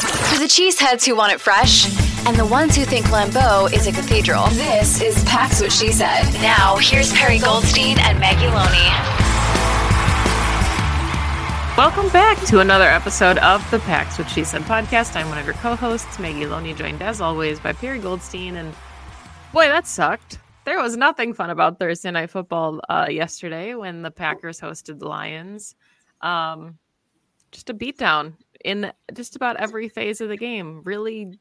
To the cheeseheads who want it fresh and the ones who think Lambeau is a cathedral, this is Pax What She Said. Now, here's Perri Goldstein and Maggie Loney. Welcome back to another episode of the Pax What She Said podcast. I'm one of your co-hosts, Maggie Loney, joined as always by Perri Goldstein. And boy, that sucked. There was nothing fun about Thursday night football uh, yesterday when the Packers hosted the Lions. Um, just a beatdown in just about every phase of the game. Really,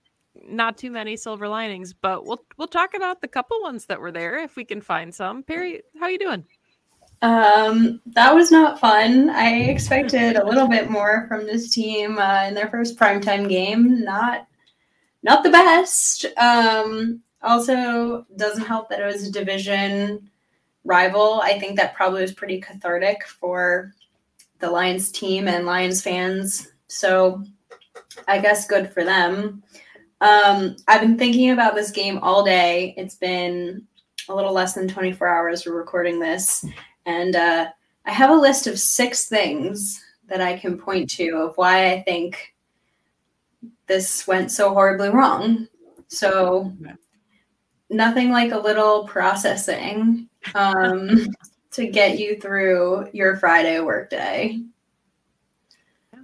not too many silver linings, but we'll we'll talk about the couple ones that were there if we can find some. Perri, how you doing? Um, that was not fun. I expected a little bit more from this team uh, in their first primetime game. Not, not the best. Um, also, doesn't help that it was a division rival. I think that probably was pretty cathartic for the Lions team and Lions fans. So, I guess good for them. Um, I've been thinking about this game all day. It's been a little less than 24 hours we're recording this and uh, I have a list of six things that I can point to of why I think this went so horribly wrong. So, nothing like a little processing um, to get you through your Friday workday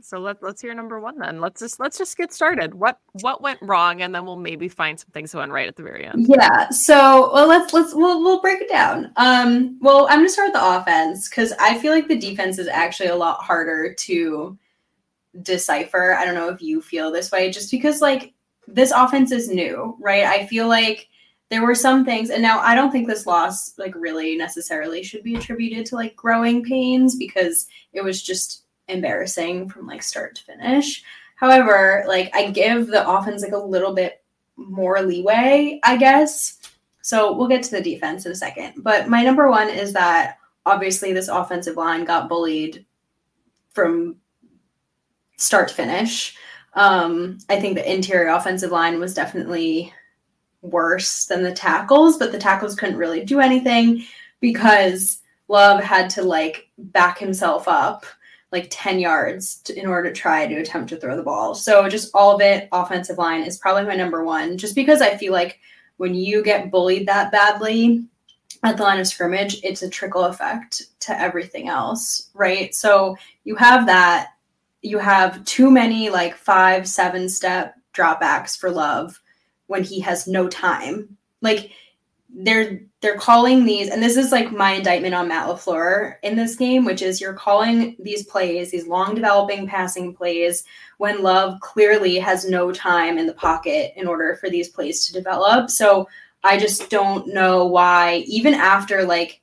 so let's let's hear number one then. Let's just let's just get started. What what went wrong? And then we'll maybe find some things that went right at the very end. Yeah. So well let's let's we'll, we'll break it down. Um well i'm gonna start with the offense because i feel like the defense is actually a lot harder to decipher. I don't know if you feel this way just because like this offense is new right? I feel like there were some things and now i don't think this loss like really necessarily should be attributed to like growing pains because it was just embarrassing from like start to finish. However, like I give the offense like a little bit more leeway, I guess. So we'll get to the defense in a second. But my number one is that obviously this offensive line got bullied from start to finish. Um, I think the interior offensive line was definitely worse than the tackles, but the tackles couldn't really do anything because Love had to like back himself up like 10 yards to, in order to try to attempt to throw the ball. So just all of it, offensive line is probably my number one, just because I feel like when you get bullied that badly at the line of scrimmage, it's a trickle effect to everything else, right? So you have that, you have too many like five, seven step dropbacks for love when he has no time. Like they're they're calling these and this is like my indictment on Matt LaFleur in this game which is you're calling these plays these long developing passing plays when Love clearly has no time in the pocket in order for these plays to develop so I just don't know why even after like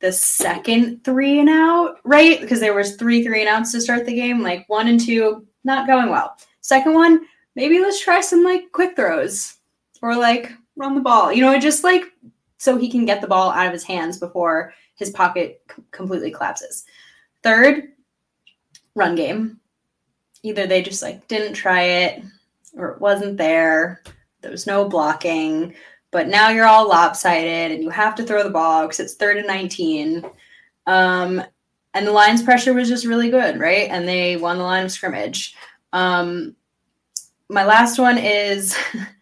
the second three and out, right? Because there was three three and outs to start the game. Like one and two, not going well. Second one, maybe let's try some like quick throws or like run the ball. You know, just like so he can get the ball out of his hands before his pocket c- completely collapses. Third, run game. Either they just like didn't try it or it wasn't there. There was no blocking but now you're all lopsided and you have to throw the ball because it's third and 19. Um, and the Lions' pressure was just really good, right? And they won the line of scrimmage. Um, my last one is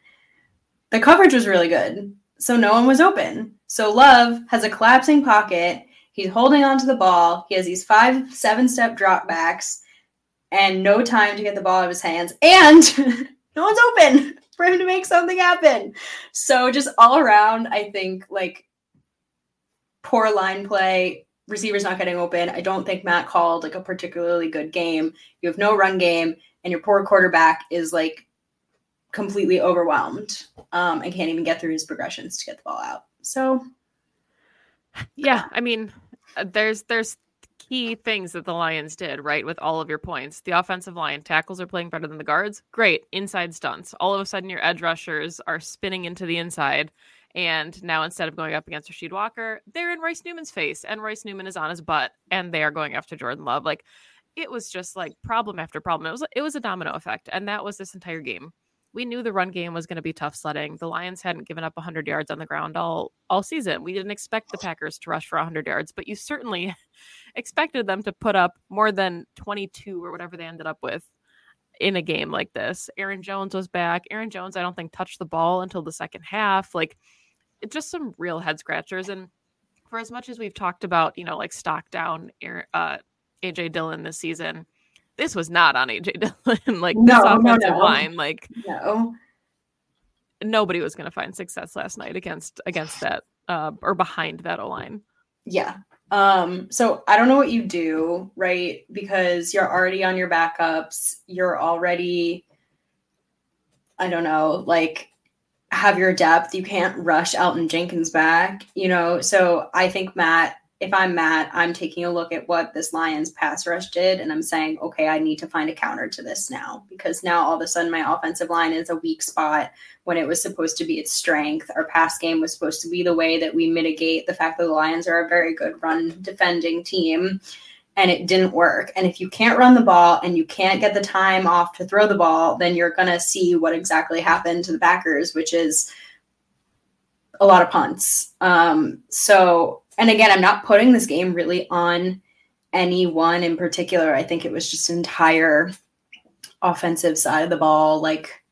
the coverage was really good. So no one was open. So Love has a collapsing pocket. He's holding onto the ball. He has these five, seven step dropbacks and no time to get the ball out of his hands. And no one's open for him to make something happen. So just all around, I think like poor line play, receivers not getting open. I don't think Matt called like a particularly good game. You have no run game, and your poor quarterback is like completely overwhelmed um, and can't even get through his progressions to get the ball out. So, yeah, I mean, uh, there's there's key things that the Lions did, right? With all of your points. The offensive line tackles are playing better than the guards. Great. Inside stunts. All of a sudden, your edge rushers are spinning into the inside. And now instead of going up against Rasheed Walker, they're in Royce Newman's face, and Royce Newman is on his butt, and they are going after Jordan Love. Like it was just like problem after problem. It was it was a domino effect, and that was this entire game. We knew the run game was going to be tough sledding. The Lions hadn't given up 100 yards on the ground all all season. We didn't expect the Packers to rush for 100 yards, but you certainly expected them to put up more than 22 or whatever they ended up with in a game like this. Aaron Jones was back. Aaron Jones, I don't think touched the ball until the second half. Like just some real head scratchers. And for as much as we've talked about, you know, like stock down uh, AJ Dillon this season, this was not on AJ Dillon. like no, this offensive no, no. line, like no, nobody was going to find success last night against against that uh, or behind that O line. Yeah, um, so I don't know what you do, right? Because you're already on your backups, you're already, I don't know, like have your depth. You can't rush Elgton Jenkins back, you know. So I think Matt if I'm Matt, I'm taking a look at what this Lions pass rush did, and I'm saying, okay, I need to find a counter to this now because now all of a sudden my offensive line is a weak spot when it was supposed to be its strength. Our pass game was supposed to be the way that we mitigate the fact that the Lions are a very good run defending team, and it didn't work. And if you can't run the ball and you can't get the time off to throw the ball, then you're going to see what exactly happened to the backers, which is a lot of punts. Um, so and again, I'm not putting this game really on anyone in particular. I think it was just entire offensive side of the ball like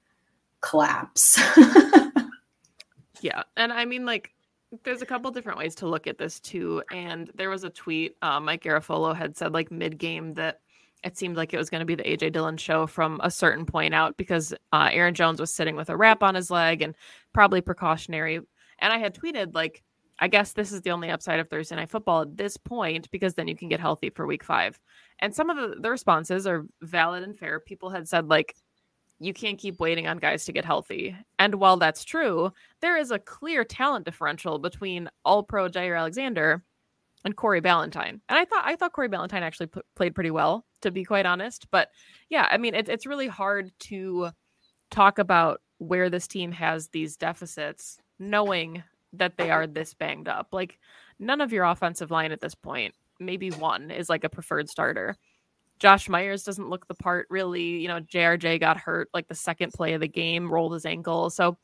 collapse. yeah. And I mean like there's a couple different ways to look at this too. And there was a tweet uh, Mike Garafolo had said like mid game that it seemed like it was going to be the AJ Dillon show from a certain point out because uh, Aaron Jones was sitting with a wrap on his leg and probably precautionary. And I had tweeted like I guess this is the only upside of Thursday night football at this point because then you can get healthy for week five. And some of the, the responses are valid and fair. People had said, like, you can't keep waiting on guys to get healthy. And while that's true, there is a clear talent differential between all pro Jaire Alexander and Corey Ballentine. And I thought I thought Corey Ballentine actually p- played pretty well, to be quite honest. But yeah, I mean, it, it's really hard to talk about where this team has these deficits, knowing that they are this banged up. Like none of your offensive line at this point, maybe one is like a preferred starter. Josh Myers doesn't look the part really. You know, JRJ got hurt like the second play of the game, rolled his ankle. So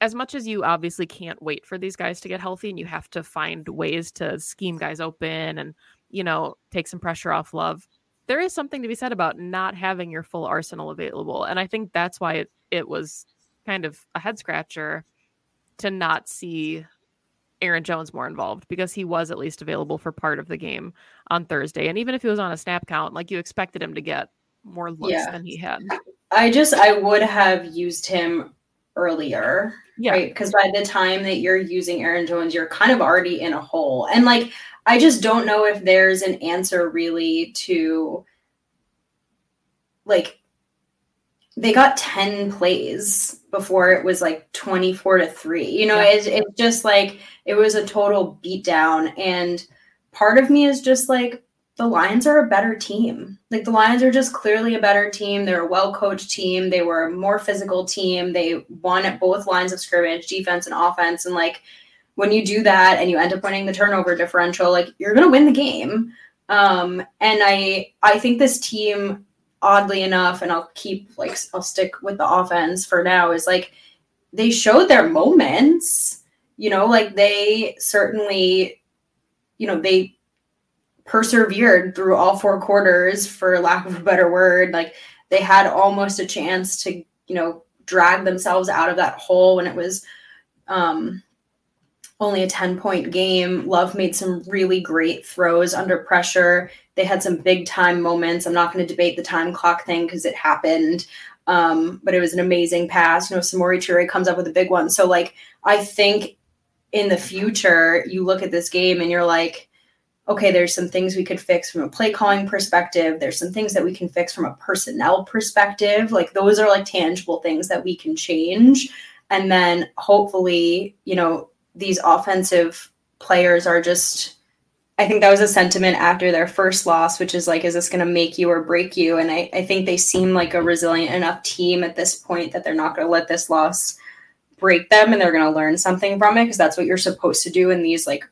as much as you obviously can't wait for these guys to get healthy and you have to find ways to scheme guys open and, you know, take some pressure off love, there is something to be said about not having your full arsenal available. And I think that's why it, it was kind of a head scratcher to not see Aaron Jones more involved because he was at least available for part of the game on Thursday. And even if he was on a snap count, like you expected him to get more looks yeah. than he had. I just I would have used him earlier. Yeah. Right. Because by the time that you're using Aaron Jones, you're kind of already in a hole. And like I just don't know if there's an answer really to like they got 10 plays before it was like 24 to 3 you know yeah. it's it just like it was a total beatdown. And part of me is just like the lions are a better team. Like the lions are just clearly a better team. They're a well coached team. They were a more physical team. They won at both lines of scrimmage defense and offense. And like when you do that and you end up winning the turnover differential like you're going to win the game. Um and i i think this team oddly enough, and I'll keep like I'll stick with the offense for now, is like they showed their moments. You know, like they certainly, you know, they persevered through all four quarters, for lack of a better word. Like they had almost a chance to, you know, drag themselves out of that hole when it was um only a 10 point game. Love made some really great throws under pressure. They had some big time moments. I'm not going to debate the time clock thing because it happened. Um, but it was an amazing pass. You know, Samori Toure comes up with a big one. So, like, I think in the future, you look at this game and you're like, okay, there's some things we could fix from a play calling perspective. There's some things that we can fix from a personnel perspective. Like, those are like tangible things that we can change. And then hopefully, you know, these offensive players are just I think that was a sentiment after their first loss, which is like, is this going to make you or break you? And I, I think they seem like a resilient enough team at this point that they're not going to let this loss break them and they're going to learn something from it because that's what you're supposed to do in these like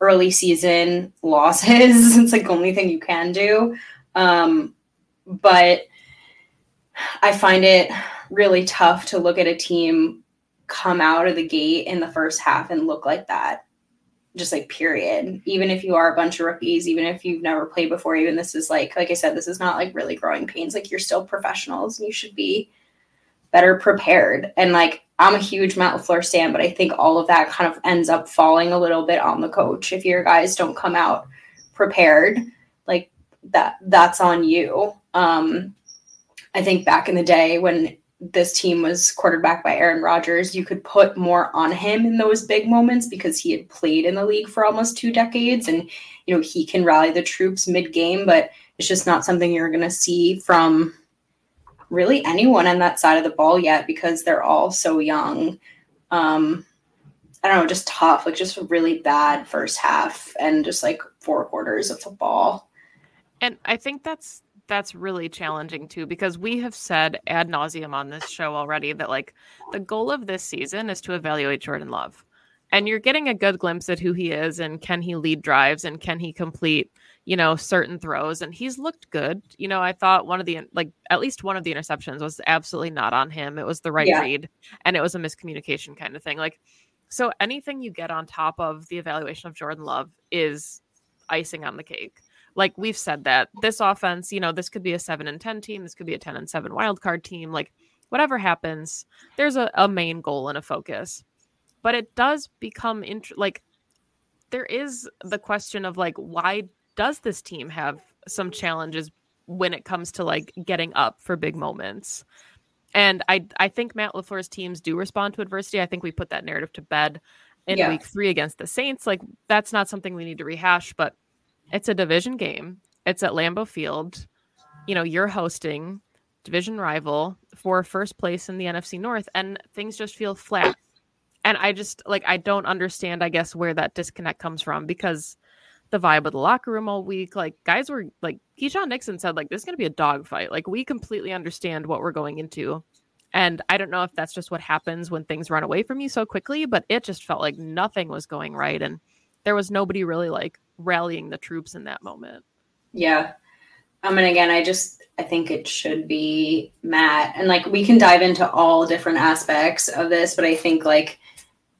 early season losses. it's like the only thing you can do. Um, but I find it really tough to look at a team come out of the gate in the first half and look like that just like period. Even if you are a bunch of rookies even if you've never played before even this is like like i said this is not like really growing pains. Like you're still professionals and you should be better prepared. And like i'm a huge matt lafleur stand but i think all of that kind of ends up falling a little bit on the coach. If your guys don't come out prepared like that that's on you. Um i think back in the day when this team was quarterbacked by Aaron Rodgers, you could put more on him in those big moments because he had played in the league for almost two decades and you know he can rally the troops mid-game, but it's just not something you're going to see from really anyone on that side of the ball yet because they're all so young. Um I don't know, just tough, like just a really bad first half and just like four quarters of football. And I think that's that's really challenging too because we have said ad nauseum on this show already that like the goal of this season is to evaluate Jordan Love. And you're getting a good glimpse at who he is and can he lead drives and can he complete, you know, certain throws. And he's looked good. You know, I thought one of the like at least one of the interceptions was absolutely not on him. It was the right yeah. read and it was a miscommunication kind of thing. Like so anything you get on top of the evaluation of Jordan Love is icing on the cake like we've said that this offense, you know, this could be a seven and 10 team. This could be a 10 and seven wild card team. Like whatever happens, there's a, a main goal and a focus. But it does become int- like there is the question of like, why does this team have some challenges when it comes to like getting up for big moments? And I I think Matt LaFleur's teams do respond to adversity. I think we put that narrative to bed in yeah. week three against the Saints. Like that's not something we need to rehash, but it's a division game. It's at Lambeau Field. You know, you're hosting division rival for first place in the NFC North, and things just feel flat. And I just like I don't understand, I guess, where that disconnect comes from because the vibe of the locker room all week, like guys were like Keisean Nixon said, like this is gonna be a dogfight. Like we completely understand what we're going into. And I don't know if that's just what happens when things run away from you so quickly, but it just felt like nothing was going right. And there was nobody really like rallying the troops in that moment. Yeah. Um, and again, I just I think it should be Matt, and like we can dive into all different aspects of this, but I think like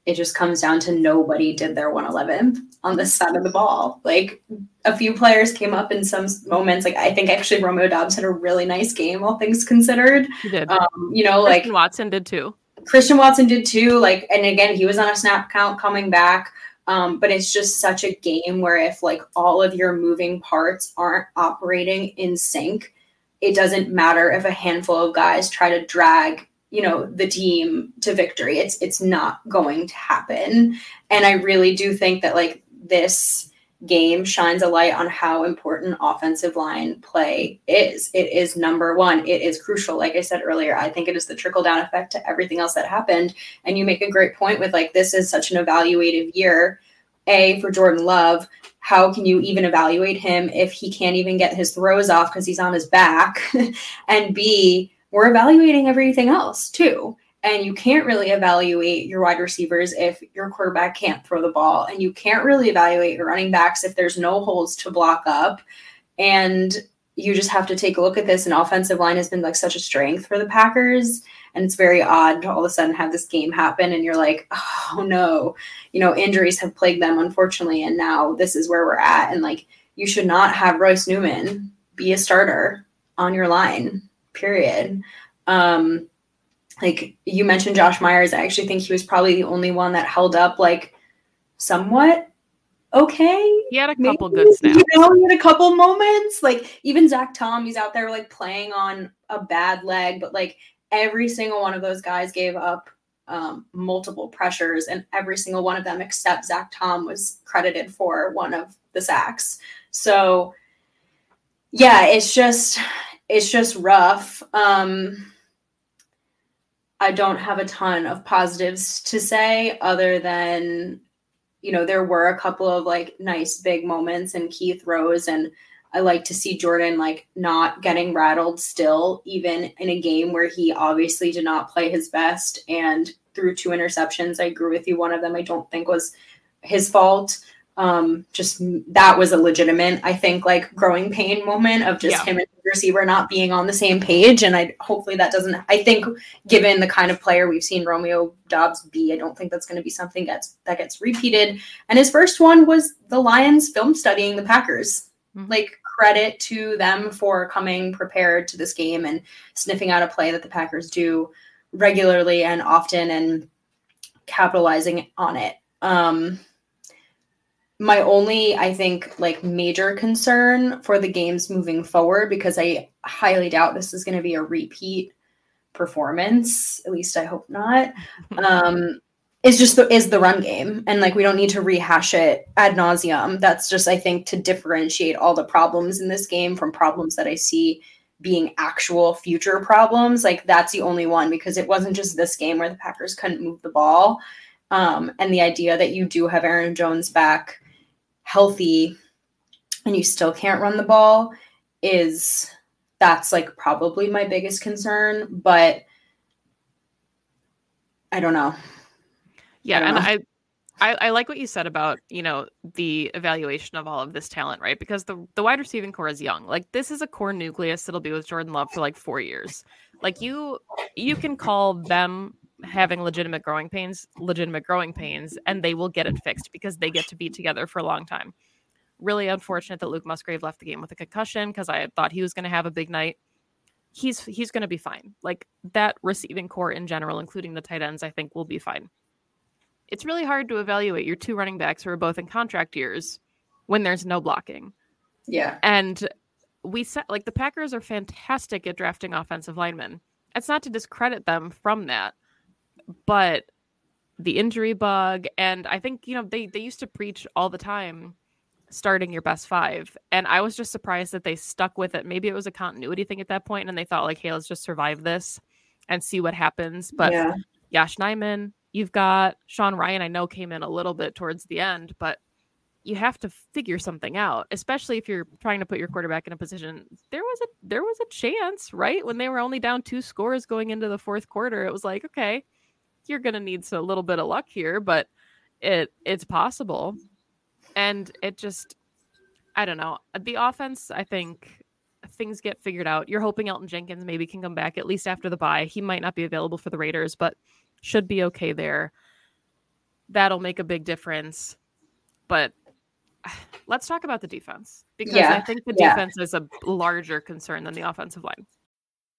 it just comes down to nobody did their 111 on this side of the ball. Like a few players came up in some moments. Like I think actually Romeo Doubs had a really nice game, all things considered. He did. Um, you know, Christian like Watson did too. Christian Watson did too. Like, and again, he was on a snap count coming back. Um, but it's just such a game where if like all of your moving parts aren't operating in sync, it doesn't matter if a handful of guys try to drag you know the team to victory. It's it's not going to happen. And I really do think that like this game shines a light on how important offensive line play is. It is number one. It is crucial. Like I said earlier, I think it is the trickle down effect to everything else that happened. And you make a great point with like, this is such an evaluative year. A for Jordan Love. How can you even evaluate him if he can't even get his throws off because he's on his back? and B, we're evaluating everything else too. And you can't really evaluate your wide receivers if your quarterback can't throw the ball. And you can't really evaluate your running backs if there's no holes to block up. And you just have to take a look at this. And offensive line has been like such a strength for the Packers. And it's very odd to all of a sudden have this game happen. And you're like, oh no, you know, injuries have plagued them, unfortunately. And now this is where we're at. And like, you should not have Royce Newman be a starter on your line, period. Um, like you mentioned Josh Myers, I actually think he was probably the only one that held up like somewhat okay. He had a couple maybe. good snaps. You know, he had a couple moments. Like even Zach Tom, he's out there like playing on a bad leg, but like every single one of those guys gave up um, multiple pressures, and every single one of them except Zach Tom was credited for one of the sacks. So yeah, it's just it's just rough. Um I don't have a ton of positives to say other than, you know, there were a couple of like nice big moments in key throws. And I like to see Jordan like not getting rattled still, even in a game where he obviously did not play his best and threw two interceptions. I agree with you. One of them I don't think was his fault um just that was a legitimate i think like growing pain moment of just yeah. him and the receiver not being on the same page and i hopefully that doesn't i think given the kind of player we've seen romeo doubs be i don't think that's going to be something that's that gets repeated and his first one was the lions film studying the packers mm-hmm. like credit to them for coming prepared to this game and sniffing out a play that the packers do regularly and often and capitalizing on it um my only i think like major concern for the games moving forward because i highly doubt this is going to be a repeat performance at least i hope not um is just the is the run game and like we don't need to rehash it ad nauseum. That's just i think to differentiate all the problems in this game from problems that i see being actual future problems. Like that's the only one because it wasn't just this game where the packers couldn't move the ball um, and the idea that you do have aaron jones back healthy and you still can't run the ball is that's like probably my biggest concern but i don't know. Yeah don't and know. I, I i like what you said about you know the evaluation of all of this talent right? Because the the wide receiving corps is young. Like this is a core nucleus that'll be with jordan love for like four years. Like you you can call them having legitimate growing pains, legitimate growing pains, and they will get it fixed because they get to be together for a long time. Really unfortunate that Luke Musgrave left the game with a concussion because I thought he was going to have a big night. He's he's going to be fine. Like that receiving corps in general, including the tight ends, I think will be fine. It's really hard to evaluate your two running backs who are both in contract years when there's no blocking. Yeah. And we said like the Packers are fantastic at drafting offensive linemen. It's not to discredit them from that but the injury bug and I think you know they they used to preach all the time starting your best 5 and I was just surprised that they stuck with it. Maybe it was a continuity thing at that point and they thought like hey, let's just survive this and see what happens. But yeah. Yosh Nijman, you've got Sean Rhyan. I know came in a little bit towards the end, but you have to figure something out, especially if you're trying to put your quarterback in a position. There was a there was a chance, right? When they were only down two scores going into the fourth quarter, it was like, okay, you're going to need a little bit of luck here, but it it's possible. And it just I don't know. Uh, the offense, I think things get figured out. You're hoping Elgton Jenkins maybe can come back at least after the bye. He might not be available for the Raiders, but should be okay there. That'll make a big difference. But let's talk about the defense because yeah. I think the defense yeah. is a larger concern than the offensive line.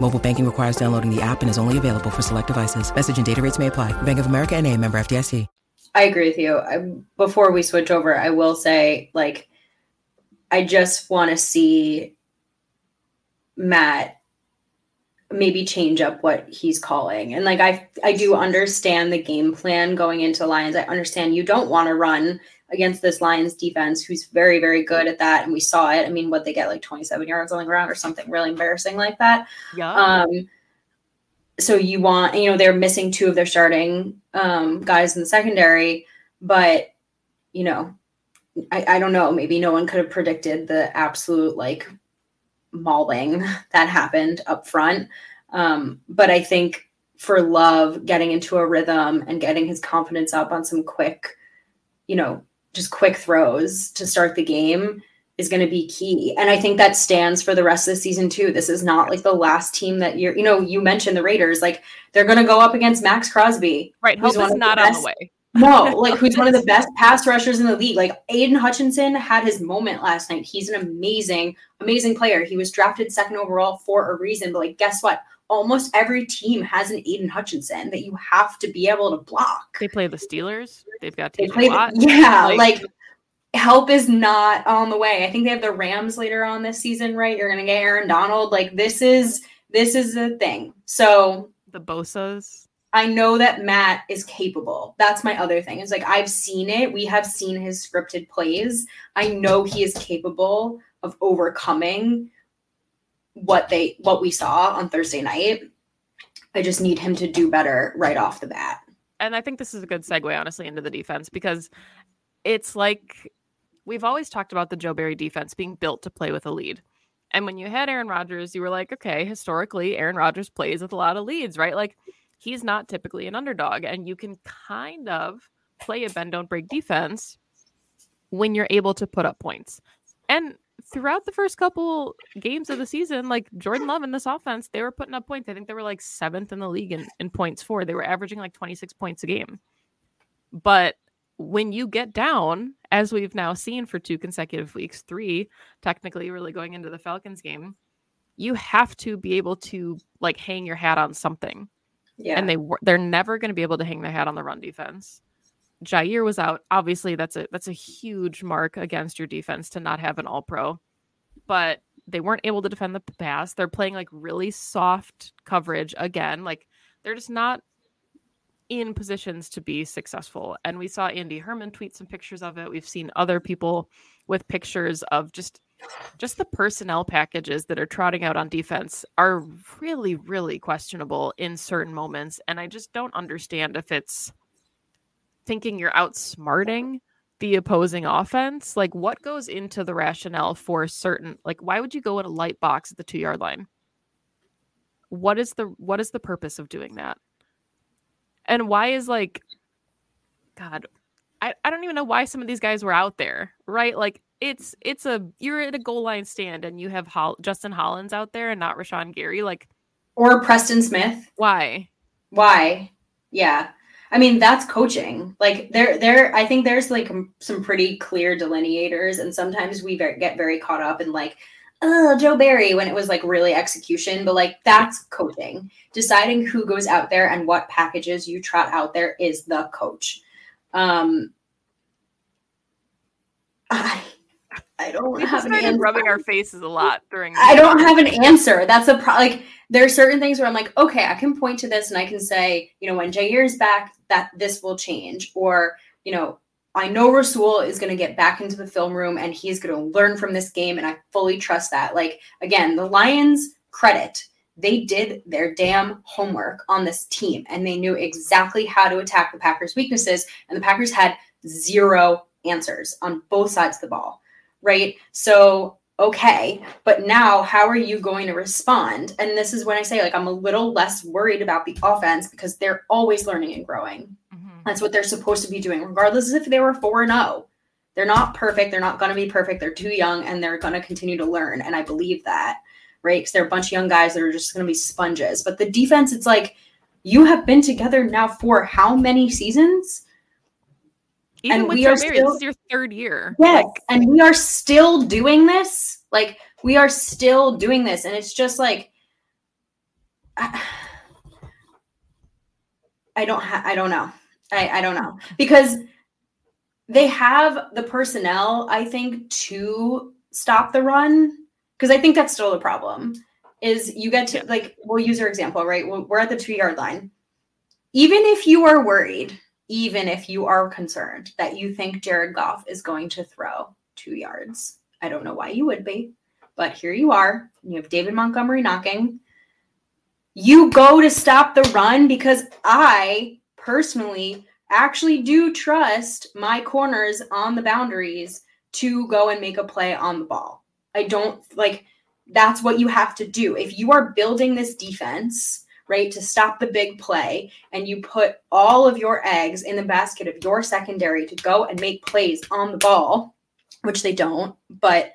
Mobile banking requires downloading the app and is only available for select devices. Message and data rates may apply. Bank of America and a member FDIC. I agree with you. I, before we switch over, I will say, like, I just want to see Matt maybe change up what he's calling. And like I I do understand the game plan going into Lions. I understand you don't want to run against this Lions defense who's very very good at that and we saw it. I mean what they get like 27 yards on the ground or something really embarrassing like that. Yeah. Um so you want you know they're missing two of their starting um guys in the secondary but you know I, I don't know maybe no one could have predicted the absolute like mauling that happened up front. Um, but I think for Love getting into a rhythm and getting his confidence up on some quick, you know, just quick throws to start the game is going to be key. And I think that stands for the rest of the season too. This is not like the last team that you're, you know, you mentioned the Raiders, like they're going to go up against Maxx Crosby. Right. Hope is not on the way. No, like who's one of the best pass rushers in the league. Like Aidan Hutchinson had his moment last night. He's an amazing, amazing player. He was drafted second overall for a reason. But like, guess what? Almost every team has an Aidan Hutchinson that you have to be able to block. They play the Steelers. They've got They TJ play, yeah, Like- like help is not on the way. I think they have the Rams later on this season, right? You're gonna get Aaron Donald. Like this is this is a thing. So the Bosa's. I know that Matt is capable. That's my other thing. Is like I've seen it. We have seen his scripted plays. I know he is capable of overcoming what they what we saw on Thursday night. I just need him to do better right off the bat. and I think this is a good segue, honestly, into the defense because it's like we've always talked about the Joe Barry defense being built to play with a lead. And when you had Aaron Rodgers, you were like, okay, historically, Aaron Rodgers plays with a lot of leads, right? Like he's not typically an underdog, and you can kind of play a bend don't break defense when you're able to put up points. And throughout the first couple games of the season, like Jordan Love in this offense, they were putting up points. I think they were like seventh in the league in, in points for. They were averaging like 26 points a game. But when you get down, as we've now seen for two consecutive weeks, three, technically, really going into the Falcons game, you have to be able to like hang your hat on something. Yeah. And they were they're never going to be able to hang their hat on the run defense. Jaire was out. Obviously, that's a that's a huge mark against your defense to not have an all pro. But they weren't able to defend the pass. They're playing like really soft coverage again. Like they're just not in positions to be successful. And we saw Andy Herman tweet some pictures of it. We've seen other people with pictures of just just the personnel packages that are trotting out on defense are really really questionable in certain moments and I just don't understand if it's thinking you're outsmarting the opposing offense like what goes into the rationale for certain like why would you go in a light box at the 2 yard line what is the what is the purpose of doing that and why is like god I, I don't even know why some of these guys were out there right like it's it's a you're at a goal line stand and you have Hol- justin hollins out there and not rashan gary like or Preston Smith. why Why? Yeah. I mean, that's coaching. Like there there I think there's like some pretty clear delineators and sometimes we get very caught up in like oh, Joe Barry when it was like really execution, but like that's coaching. Deciding who goes out there and what packages you trot out there is the coach. Um I I don't We have an answer. rubbing our faces a lot during. I don't have an answer. That's a pro- like there are certain things where I'm like, okay, I can point to this and I can say, you know, when Jaire is back, that this will change, or you know, I know Rasul is going to get back into the film room and he's going to learn from this game, and I fully trust that. Like again, the Lions credit. They did their damn homework on this team and they knew exactly how to attack the Packers' weaknesses. And the Packers had zero answers on both sides of the ball, right? So okay but now how are you going to respond? And this is when i say like i'm a little less worried about the offense because they're always learning and growing. Mhm. that's what they're supposed to be doing regardless if they were 4 and 0 they're not perfect they're not going to be perfect they're too young and they're going to continue to learn and i believe that right? Because they're a bunch of young guys that are just going to be sponges. But the defense it's like you have been together now for how many seasons Even and with we are still- this is your third year. Yes, Like, and we are still doing this. Like we are still doing this, and it's just like I, I don't ha- I don't know. I I don't know because they have the personnel. I think to stop the run because I think that's still the problem. Is you get to like we'll use your example right. We're we're at the two yard line. Even if you are worried even if you are concerned that you think Jared Goff is going to throw two yards. I don't know why you would be, but here you are. You have David Montgomery knocking. You go to stop the run because I personally actually do trust my corners on the boundaries to go and make a play on the ball. I don't like that's what you have to do. If you are building this defense, right, to stop the big play, and you put all of your eggs in the basket of your secondary to go and make plays on the ball, which they don't, but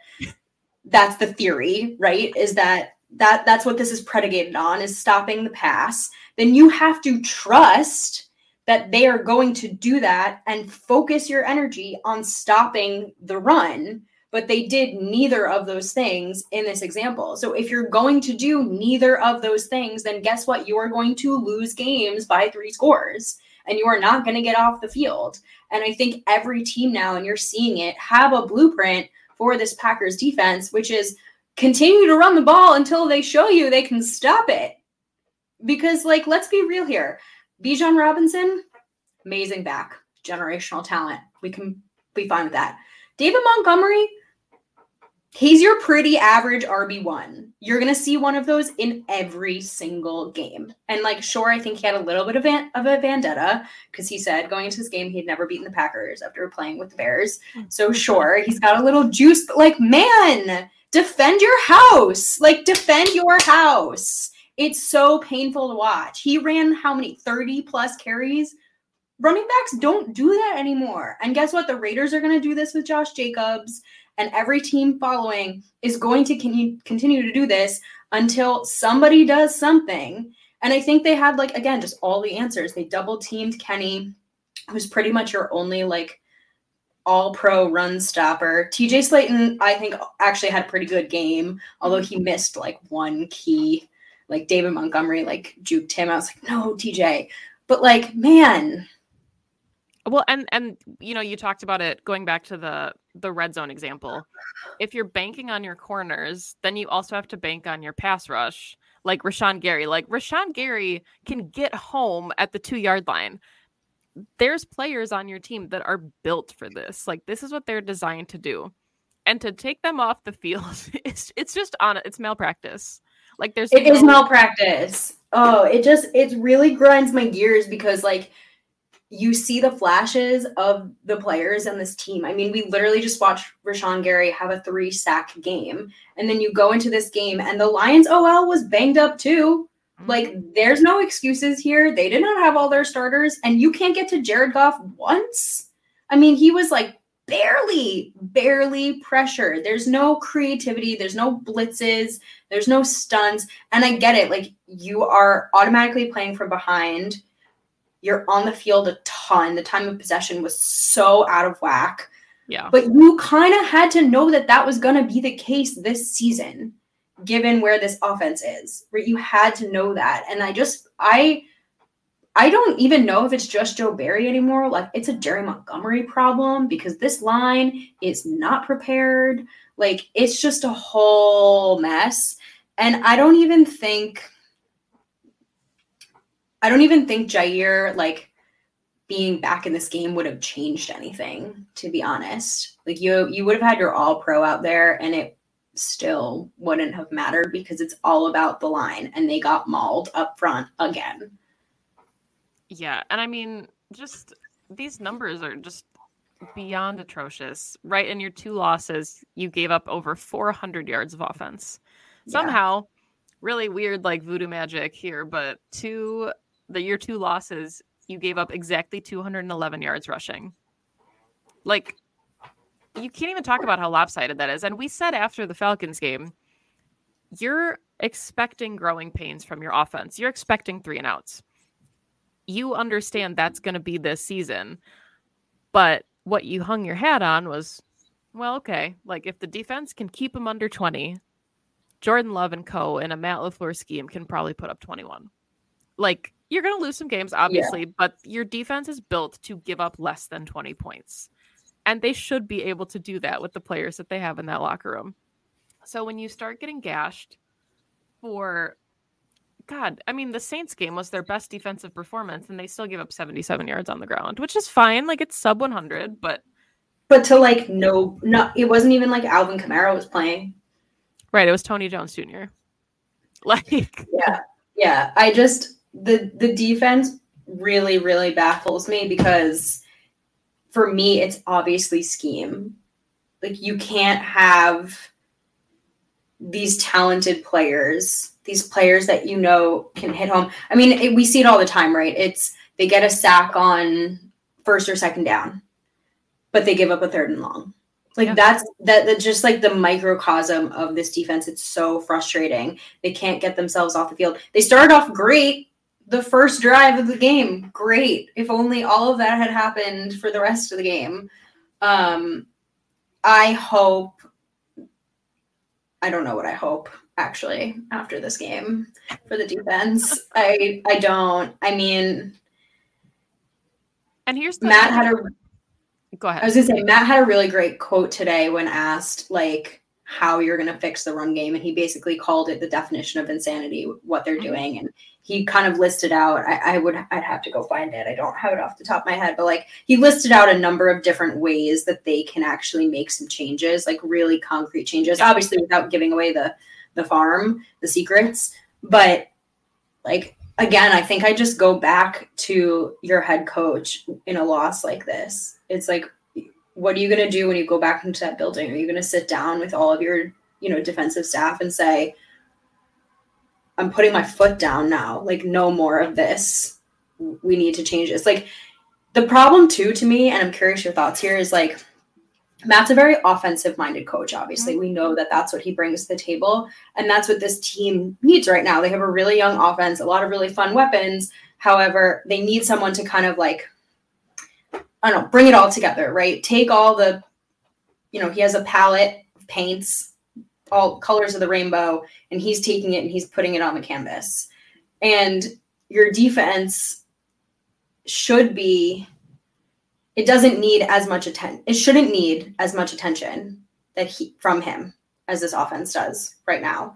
that's the theory, right? Is that that that's what this is predicated on is stopping the pass. Then you have to trust that they are going to do that and focus your energy on stopping the run but they did neither of those things in this example. So if you're going to do neither of those things, then guess what? You are going to lose games by three scores and you are not going to get off the field. And I think every team now, and you're seeing it, have a blueprint for this Packers defense, which is continue to run the ball until they show you they can stop it. Because, like, let's be real here. Bijan Robinson, amazing back, generational talent. We can be fine with that. David Montgomery, he's your pretty average RB1. You're going to see one of those in every single game. And like, sure, I think he had a little bit of, van- of a vendetta because he said going into this game he had never beaten the Packers after playing with the Bears. So mm-hmm. sure, he's got a little juice, but like, man, defend your house. Like, defend your house. It's so painful to watch. He ran how many 30 plus carries? Running backs don't do that anymore. And guess what? The Raiders are going to do this with Josh Jacobs and every team following is going to con- continue to do this until somebody does something. And I think they had like again just all the answers. They double teamed Kenny, who's pretty much your only like all pro run stopper. TJ Slaton, I think actually had a pretty good game, although he missed like one key. Like David Montgomery, like juked him. I was like, no, TJ. But like, man, Well, and and you know, you talked about it going back to the the red zone example. If you're banking on your corners, then you also have to bank on your pass rush, like Rashan Gary. Like Rashan Gary can get home at the two yard line. There's players on your team that are built for this. Like this is what they're designed to do, and to take them off the field, it's it's just on it's malpractice. Like there's It is no- malpractice. Oh, it just it really grinds my gears because like you see the flashes of the players and this team. I mean, we literally just watched Rashan Gary have a three sack game, and then you go into this game and the Lions OL was banged up too. Mm-hmm. Like, there's no excuses here. They did not have all their starters, and you can't get to Jared Goff once. I mean, he was like barely, barely pressured. There's no creativity. There's no blitzes. There's no stunts. And I get it. Like, you are automatically playing from behind. You're on the field a ton. The time of possession was so out of whack. yeah. But you kind of had to know that that was going to be the case this season, given where this offense is. Where you had to know that, and I just I I don't even know if it's just Joe Barry anymore. Like it's a Jerry Montgomery problem because this line is not prepared. Like it's just a whole mess. And I don't even think I don't even think Jaire like being back in this game would have changed anything, to be honest. Like you you would have had your all pro out there and it still wouldn't have mattered because it's all about the line and they got mauled up front again. Yeah, and I mean just these numbers are just beyond atrocious. Right in your two losses, you gave up over 400 yards of offense. Somehow, yeah. really weird like voodoo magic here, but two the your two losses, you gave up exactly 211 yards rushing. Like you can't even talk about how lopsided that is. And we said after the Falcons game, you're expecting growing pains from your offense. You're expecting three and outs. You understand that's going to be this season. But what you hung your hat on was, well, okay, like if the defense can keep them under 20, Jordan Love and co in a Matt LaFleur scheme can probably put up 21. Like you're going to lose some games, obviously, yeah. but your defense is built to give up less than 20 points. And they should be able to do that with the players that they have in that locker room. So when you start getting gashed for God, I mean, the Saints game was their best defensive performance, and they still gave up 77 yards on the ground, which is fine. Like it's sub 100, but but to like no, no, it wasn't even like Alvin Kamara was playing. Right, it was Tony Jones Jr. Like yeah, yeah. I just the the defense really really baffles me because for me it's obviously scheme. Like you can't have these talented players, these players that you know can hit home. I mean, it, we see it all the time, right? It's they get a sack on first or second down, but they give up a third and long. Like yeah. that's that that's just like the microcosm of this defense. It's so frustrating. They can't get themselves off the field. They started off great the first drive of the game. Great. If only all of that had happened for the rest of the game. Um I hope I don't know what I hope actually after this game for the defense. I I don't. I mean and here's Matt had a Go ahead. I was gonna say Matt had a really great quote today when asked like how you're gonna fix the run game, and he basically called it the definition of insanity, what they're mm-hmm. doing, and he kind of listed out. I, I would I'd have to go find it. I don't have it off the top of my head, but like he listed out a number of different ways that they can actually make some changes, like really concrete changes, obviously without giving away the the farm, the secrets, but like again, I think I just go back to your head coach in a loss like this. It's like, what are you going to do when you go back into that building? Are you going to sit down with all of your, you know, defensive staff and say, I'm putting my foot down now. Like, no more of this. We need to change this. Like, the problem, too, to me, and I'm curious your thoughts here, is like, Matt's a very offensive minded coach, obviously. Mm-hmm. We know that that's what he brings to the table. And that's what this team needs right now. They have a really young offense, a lot of really fun weapons. However, they need someone to kind of like, I don't know, bring it all together, right? Take all the, you know, he has a palette of paints, all colors of the rainbow, and he's taking it and he's putting it on the canvas. And your defense should be it doesn't need as much attention. It shouldn't need as much attention that he from him as this offense does right now.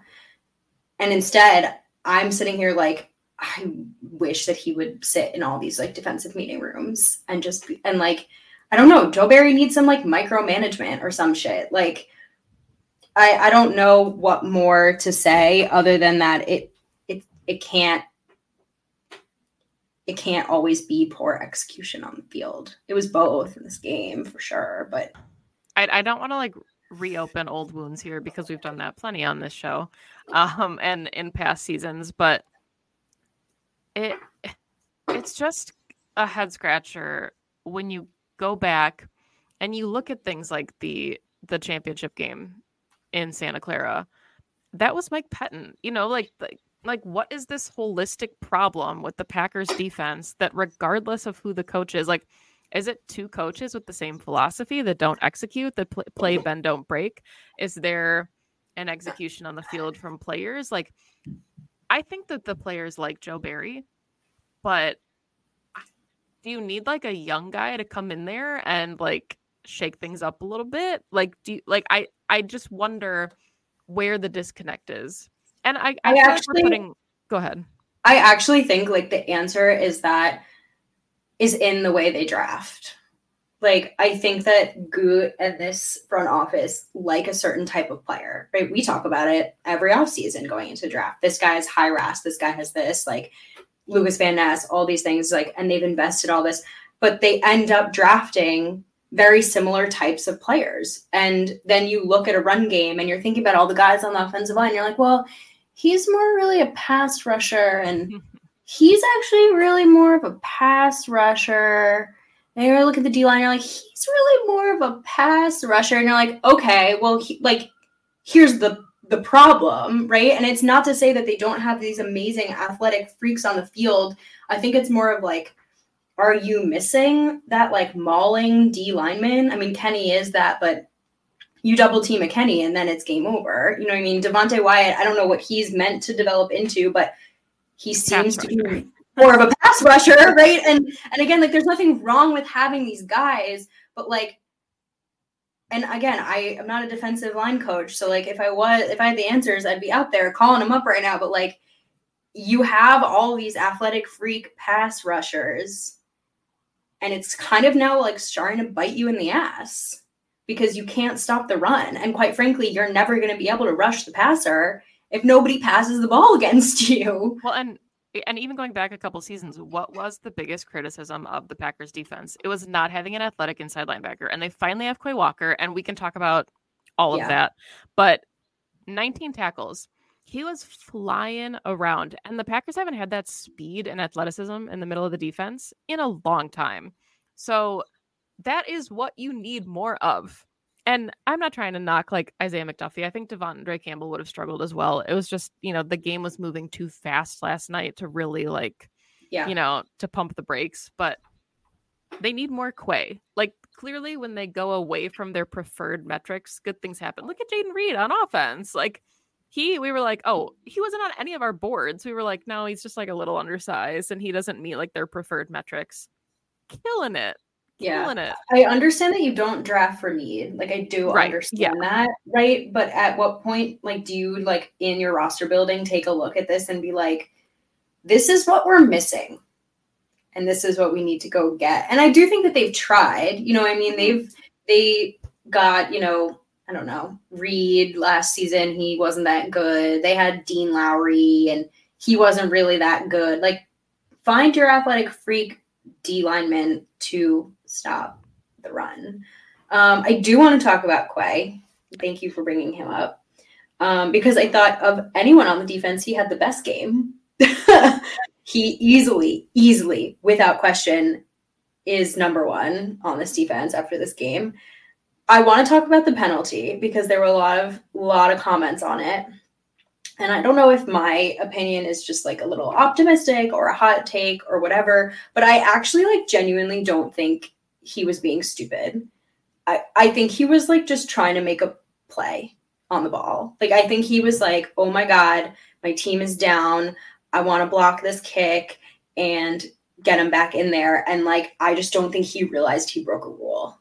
And instead, I'm sitting here like I wish that he would sit in all these like defensive meeting rooms and just be, and like I don't know, Joe Barry needs some like micromanagement or some shit. Like I I don't know what more to say other than that it it it can't it can't always be poor execution on the field. It was both in this game for sure, but I, I don't want to like reopen old wounds here because we've done that plenty on this show um and in past seasons, but it it's just a head scratcher when you go back and you look at things like the the championship game in Santa Clara. That was Mike Pettine. You know, like, like like what is this holistic problem with the Packers defense that regardless of who the coach is, like is it two coaches with the same philosophy that don't execute, that pl- play mm-hmm. bend don't break? Is there an execution on the field from players? Like I think that the players like Joe Barry, but do you need like a young guy to come in there and like shake things up a little bit? Like, do you, like I I just wonder where the disconnect is. And I I, I actually putting. Go ahead. I actually think like the answer is that is in the way they draft. Like I think that Gute and this front office like a certain type of player, right? We talk about it every offseason going into draft. This guy is high RAS, this guy has this, like Lukas Van Ness, all these things, like, and they've invested all this, but they end up drafting very similar types of players. And then you look at a run game and you're thinking about all the guys on the offensive line, you're like, well, he's more really a pass rusher and he's actually really more of a pass rusher. And you look at the D line, you're like, he's really more of a pass rusher. And you're like, okay, well, he, like, here's the the problem, right? And it's not to say that they don't have these amazing athletic freaks on the field. I think it's more of like, are you missing that like mauling D lineman? I mean, Kenny is that, but you double team a Kenny and then it's game over. You know what I mean? Devonte Wyatt, I don't know what he's meant to develop into, but he seems to be more of a pass rusher, right? And and again, like there's nothing wrong with having these guys, but like and again, I am not a defensive line coach, so like if I was if I had the answers, I'd be out there calling them up right now, but like you have all these athletic freak pass rushers and it's kind of now like starting to bite you in the ass because you can't stop the run and quite frankly, you're never going to be able to rush the passer if nobody passes the ball against you. Well, and and even going back a couple seasons, what was the biggest criticism of the Packers defense? It was not having an athletic inside linebacker. And they finally have Quay Walker, and we can talk about all of Yeah. that. But 19 tackles. He was flying around. And the Packers haven't had that speed and athleticism in the middle of the defense in a long time. So that is what you need more of. And I'm not trying to knock like Isaiah McDuffie. I think De'Vondre Campbell would have struggled as well. It was just, you know, the game was moving too fast last night to really like, Yeah. you know, to pump the brakes. But they need more Quay. Like clearly, when they go away from their preferred metrics, good things happen. Look at Jayden Reed on offense. Like he, we were like, oh, he wasn't on any of our boards. We were like, no, he's just like a little undersized, and he doesn't meet like their preferred metrics. Killing it, Yeah. it. I understand that you don't draft for need. Like I do Right, understand that, right? But at what point, like, do you like in your roster building take a look at this and be like, this is what we're missing, and this is what we need to go get? And I do think that they've tried. You know, I mean, mm-hmm. they've they got you know, I don't know, Reed last season. He wasn't that good. They had Dean Lowry, and he wasn't really that good. Like, find your athletic freak D lineman to stop the run. Um, I do want to talk about Quay. Thank you for bringing him up um, because I thought of anyone on the defense, he had the best game. he easily, easily, without question, is number one on this defense after this game. I want to talk about the penalty because there were a lot of lot of comments on it. And I don't know if my opinion is just like a little optimistic or a hot take or whatever, but I actually like genuinely don't think he was being stupid. I, I think he was like just trying to make a play on the ball. Like I think he was like, oh my God, my team is down. I want to block this kick and get him back in there. And like I just don't think he realized he broke a rule.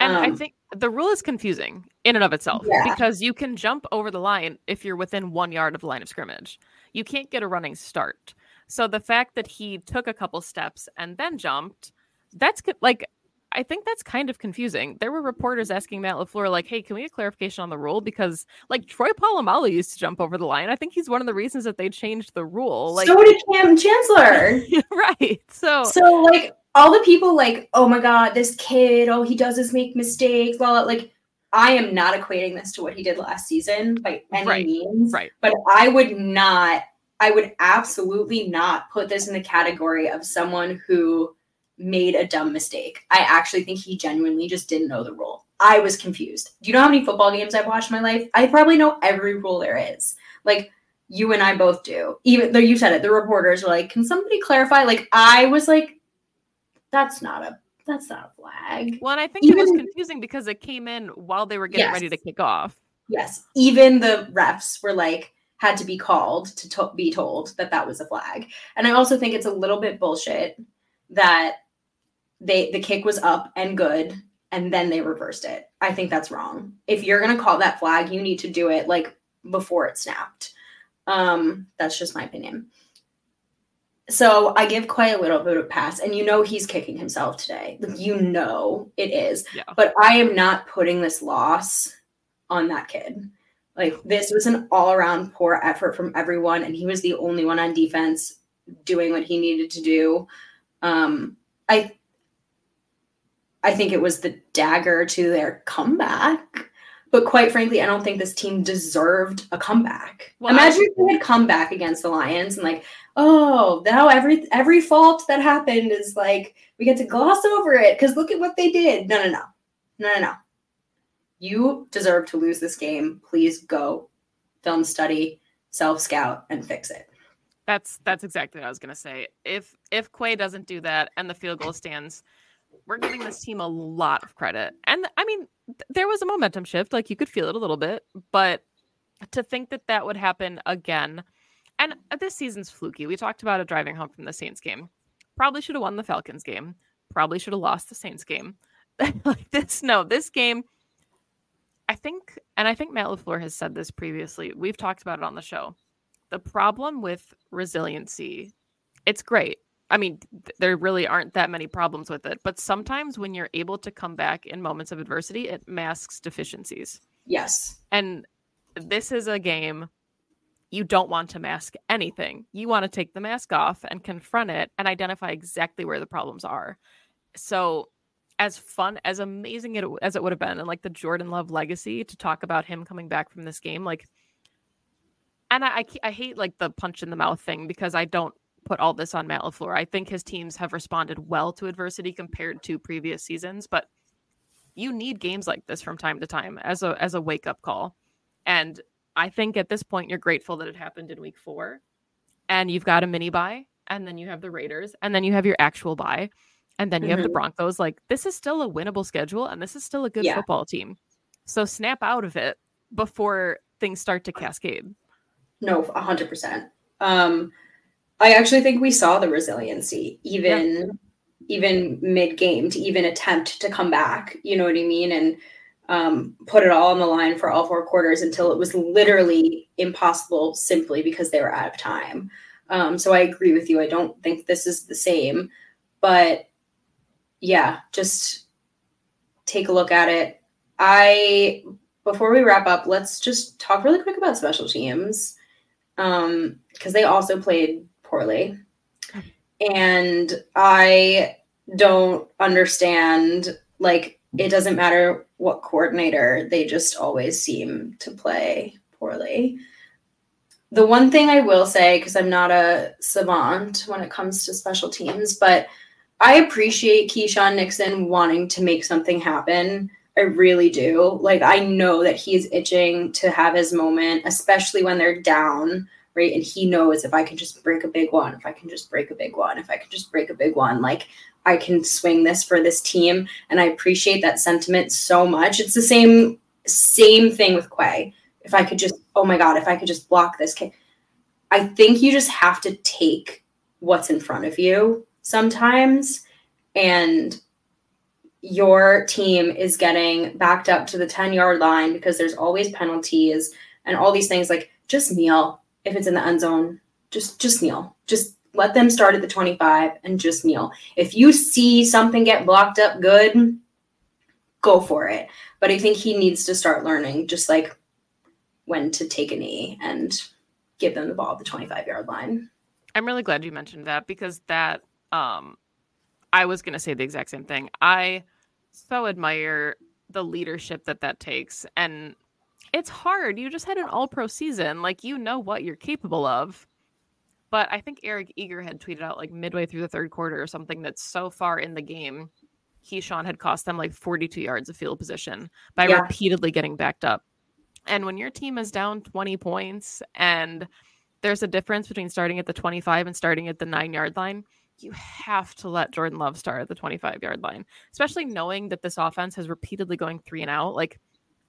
And I Um, think the rule is confusing in and of itself Yeah. because you can jump over the line if you're within one yard of the line of scrimmage. You can't get a running start. So the fact that he took a couple steps and then jumped, that's like, I think that's kind of confusing. There were reporters asking Matt LaFleur, like, hey, can we get clarification on the rule? Because, like, Troy Polamalu used to jump over the line. I think he's one of the reasons that they changed the rule. Like, so did Kam Chancellor. right. So, So like all the people like, oh my god, this kid, oh he does this make mistakes, blah, blah. like I am not equating this to what he did last season by any Right, means. right. But I would not, I would absolutely not put this in the category of someone who made a dumb mistake. I actually think he genuinely just didn't know the rule. I was confused. Do you know how many football games I've watched in my life? I probably know every rule there is. Like you and I both do. Even though you said it, the reporters were like, "Can somebody clarify?" Like I was like, "That's not a that's not a flag." well, and I think it was confusing because it came in while they were getting ready to kick off. Yes, even the refs were like had to be called to, to be told that that was a flag. And I also think it's a little bit bullshit that they the kick was up and good and then they reversed it. I think that's wrong. If you're going to call that flag, you need to do it like before it snapped. Um that's just my opinion. So I give Quay a little bit of pass, and you know he's kicking himself today. Like you know it is. Yeah. But I am not putting this loss on that kid. Like this was an all-around poor effort from everyone, and he was the only one on defense doing what he needed to do. Um, I I think it was the dagger to their comeback. But quite frankly, I don't think this team deserved a comeback. Well, Imagine I- if they had come back against the Lions and like, oh, now every every fault that happened is like we get to gloss over it because look at what they did. No, no, no, no, no, no. You deserve to lose this game. Please go, film study, self scout, and fix it. That's that's exactly what I was gonna say. If if Quay doesn't do that and the field goal stands, we're giving this team a lot of credit. And I mean, th- there was a momentum shift, like you could feel it a little bit, but to think that that would happen again, and this season's fluky. We talked about it driving home from the Saints game. Probably should have won the Falcons game. Probably should have lost the Saints game. like this, no, this game. I think, and I think Matt LaFleur has said this previously. We've talked about it on the show the problem with resiliency it's great i mean th- there really aren't that many problems with it but sometimes when you're able to come back in moments of adversity it masks deficiencies. Yes. and this is a game you don't want to mask anything. You want to take the mask off and confront it and identify exactly where the problems are. So as fun as amazing it, as it would have been and like the Jordan Love legacy to talk about him coming back from this game like and I, I, I hate like the punch in the mouth thing because I don't put all this on Matt LaFleur. I think his teams have responded well to adversity compared to previous seasons, but you need games like this from time to time as a as a wake up call. And I think at this point you're grateful that it happened in week 4 and you've got a mini bye and then you have the Raiders and then you have your actual bye and then you have the Mhm. Broncos like this is still a winnable schedule and this is still a good Yeah. football team. So snap out of it before things start to cascade. No, a hundred percent. Um, I actually think we saw the resiliency even even mid game to even attempt to come back. You know what I mean? And um, put it all on the line for all four quarters until it was literally impossible simply because they were out of time. Um, so I agree with you. I don't think this is the same, but yeah, just take a look at it. I before we wrap up, let's just talk really quick about special teams um because they also played poorly. And i don't understand like it doesn't matter what coordinator they just always seem to play poorly. The one thing i will say because i'm not a savant when it comes to special teams but i appreciate Keisean Nixon wanting to make something happen. I really do. Like I know that he's itching to have his moment, especially when they're down, right? And he knows if I can just break a big one, if I can just break a big one, if I can just break a big one, like I can swing this for this team. And I appreciate that sentiment so much. It's the same same thing with Quay. If I could just, oh my God, if I could just block this kick. I think you just have to take what's in front of you sometimes. And your team is getting backed up to the 10 yard line because there's always penalties and all these things like just kneel if it's in the end zone just just kneel. Just let them start at the 25 and just kneel. If you see something get blocked up good go for it. But i think he needs to start learning just like when to take a knee and give them the ball at the 25 yard line. I'm really glad you mentioned that because that um I was going to say the exact same thing. I so admire the leadership that that takes and it's hard. You just had an all-pro season. Like you know what you're capable of. But I think Eric Eager had tweeted out like midway through the third quarter or something that so far in the game Keisean had cost them like 42 yards of field position by Yeah. repeatedly getting backed up. And when your team is down 20 points and there's a difference between starting at the 25 and starting at the nine yard line. You have to let Jordan Love start at the 25 yard line, especially knowing that this offense has repeatedly going three and out. Like,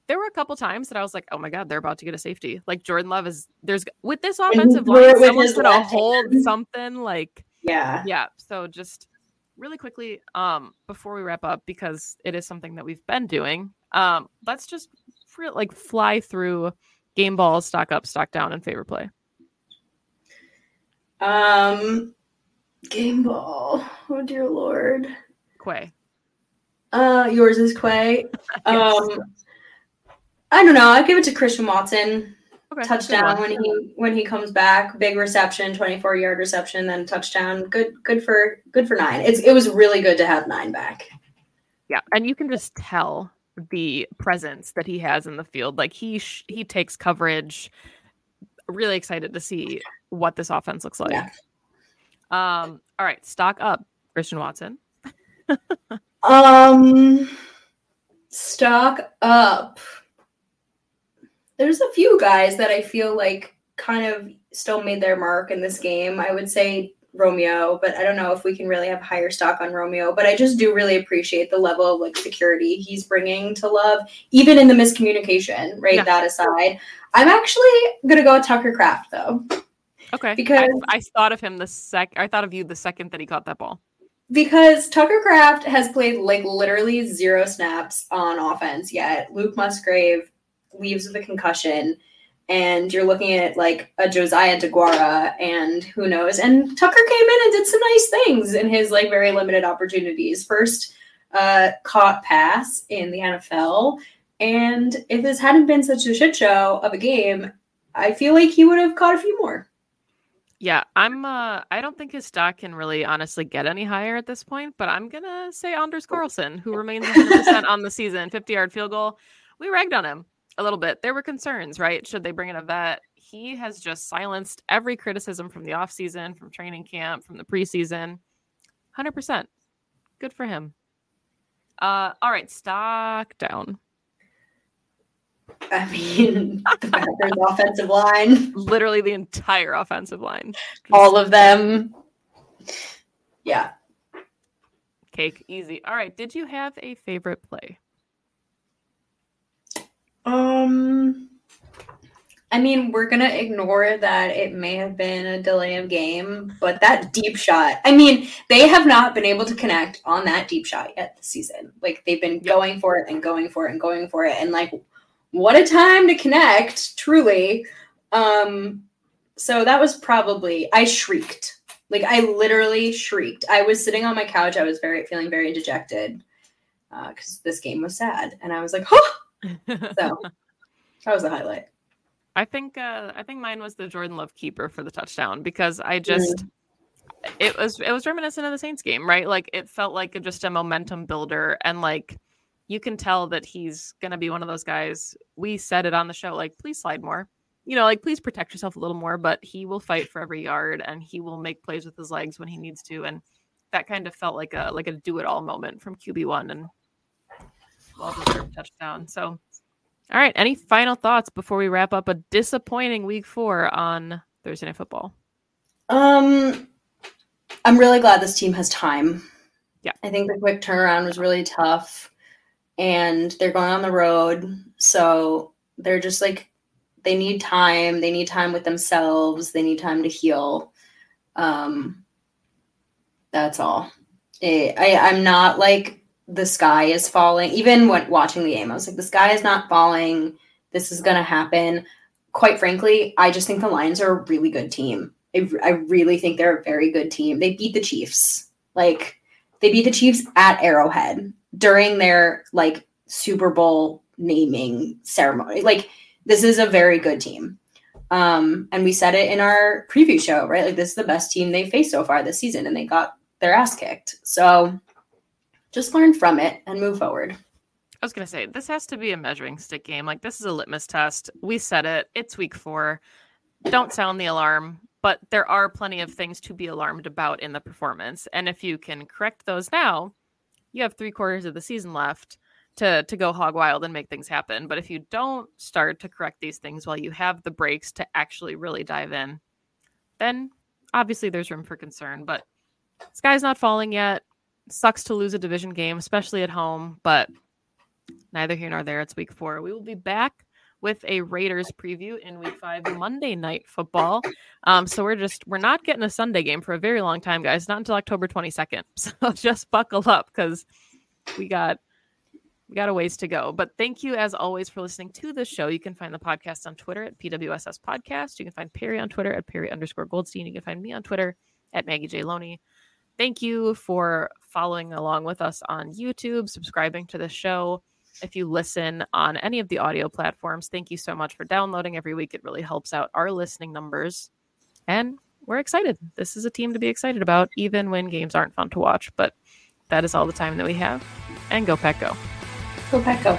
there were a couple times that I was like, oh my God, they're about to get a safety. Like, Jordan Love is, there's, with this offensive line, someone's to hold hand. something. Like, yeah yeah. So just really quickly, um, before we wrap up, because it is something that we've been doing, um, let's just like fly through game balls, stock up, stock down, and favorite play. Um, game ball. Oh dear lord. Quay. Uh, yours is Quay. Um, I don't know. I give it to Christian Watson. Okay, touchdown when he when he comes back. Big reception, twenty four yard reception, then touchdown. Good, good for good for nine. It's it was really good to have nine back. Yeah, and you can just tell the presence that he has in the field. Like he sh- he takes coverage. Really excited to see what this offense looks like. Yeah. Um. All right, stock up, Christian Watson. Um, stock up. There's a few guys that I feel like kind of still made their mark in this game. I would say Romeo, but I don't know if we can really have higher stock on Romeo. But I just do really appreciate the level of like security he's bringing to Love, even in the miscommunication. Right, Yeah. that aside, I'm actually gonna go with Tucker Kraft though, Okay, Because- I, I thought of him the sec. I thought of you the second that he caught that ball. because Tucker Kraft has played like literally zero snaps on offense yet. Luke Musgrave leaves with a concussion, and you're looking at like a Josiah DeGuara, and who knows? And Tucker came in and did some nice things in his like very limited opportunities. First, uh, caught pass in the NFL, and if this hadn't been such a shit show of a game, I feel like he would have caught a few more. Yeah, I'm. Uh, I don't think his stock can really honestly get any higher at this point, but I'm gonna say Anders Carlson, who remains 100 percent on the season, 50 yard field goal. We ragged on him a little bit. There were concerns, right? Should they bring in a vet? He has just silenced every criticism from the offseason, from training camp, from the preseason. 100 percent. Good for him. Uh, all right, stock down. I mean, the Packers offensive line. Literally the entire offensive line. all of them. Yeah. Cake, easy. All right. Did you have a favorite play? Um I mean, we're gonna ignore that it may have been a delay of game, but that deep shot. I mean, they have not been able to connect on that deep shot yet this season. Like they've been going for it and going for it and going for it, and like, what a time to connect! Truly. Um, so that was probably I shrieked. Like I literally shrieked. I was sitting on my couch. I was very feeling very dejected because this game was sad, and I was like, "Oh!" So that was the highlight. I think uh, I think mine was the Jordan Love keeper for the touchdown because I just it was it was reminiscent of the Saints game, right? Like it felt like a, just a momentum builder, and like you can tell that he's gonna be one of those guys. We said it on the show, like please slide more, you know, like please protect yourself a little more. But he will fight for every yard, and he will make plays with his legs when he needs to, and that kind of felt like a like a do it all moment from QB one and well deserved touchdown. So. All right. Any final thoughts before we wrap up a disappointing week four on Thursday Night Football? Um, I'm really glad this team has time. Yeah. I think the quick turnaround was really tough, and they're going on the road, so they're just like they need time. They need time with themselves. They need time to heal. Um, that's all. Eh, I, I'm not like the sky is falling. Even when watching the game, I was like, the sky is not falling. This is gonna happen. Quite frankly, I just think the Lions are a really good team. I, I really think they're a very good team. They beat the Chiefs. Like they beat the Chiefs at Arrowhead during their like Super Bowl naming ceremony. Like this is a very good team. Um, and we said it in our preview show, right? Like this is the best team they've faced so far this season, and they got their ass kicked. So just learn from it and move forward. I was going to say, this has to be a measuring stick game. Like, this is a litmus test. We said it. It's week four. Don't sound the alarm, but there are plenty of things to be alarmed about in the performance. And if you can correct those now, you have three quarters of the season left to, to go hog wild and make things happen. But if you don't start to correct these things while you have the breaks to actually really dive in, then obviously there's room for concern. But sky's not falling yet. Sucks to lose a division game, especially at home, but neither here nor there. It's week four. We will be back with a Raiders preview in week five, Monday night football. Um, so we're just we're not getting a Sunday game for a very long time, guys. Not until October 22nd. So just buckle up because we got we got a ways to go. But thank you as always for listening to the show. You can find the podcast on Twitter at PWSS Podcast. You can find Perri on Twitter at Perri underscore Goldstein. You can find me on Twitter at Maggie J. Loney. Thank you for following along with us on YouTube, subscribing to the show. If you listen on any of the audio platforms, thank you so much for downloading every week. It really helps out our listening numbers. And we're excited. This is a team to be excited about, even when games aren't fun to watch. But that is all the time that we have. And go, Pack, go. Go.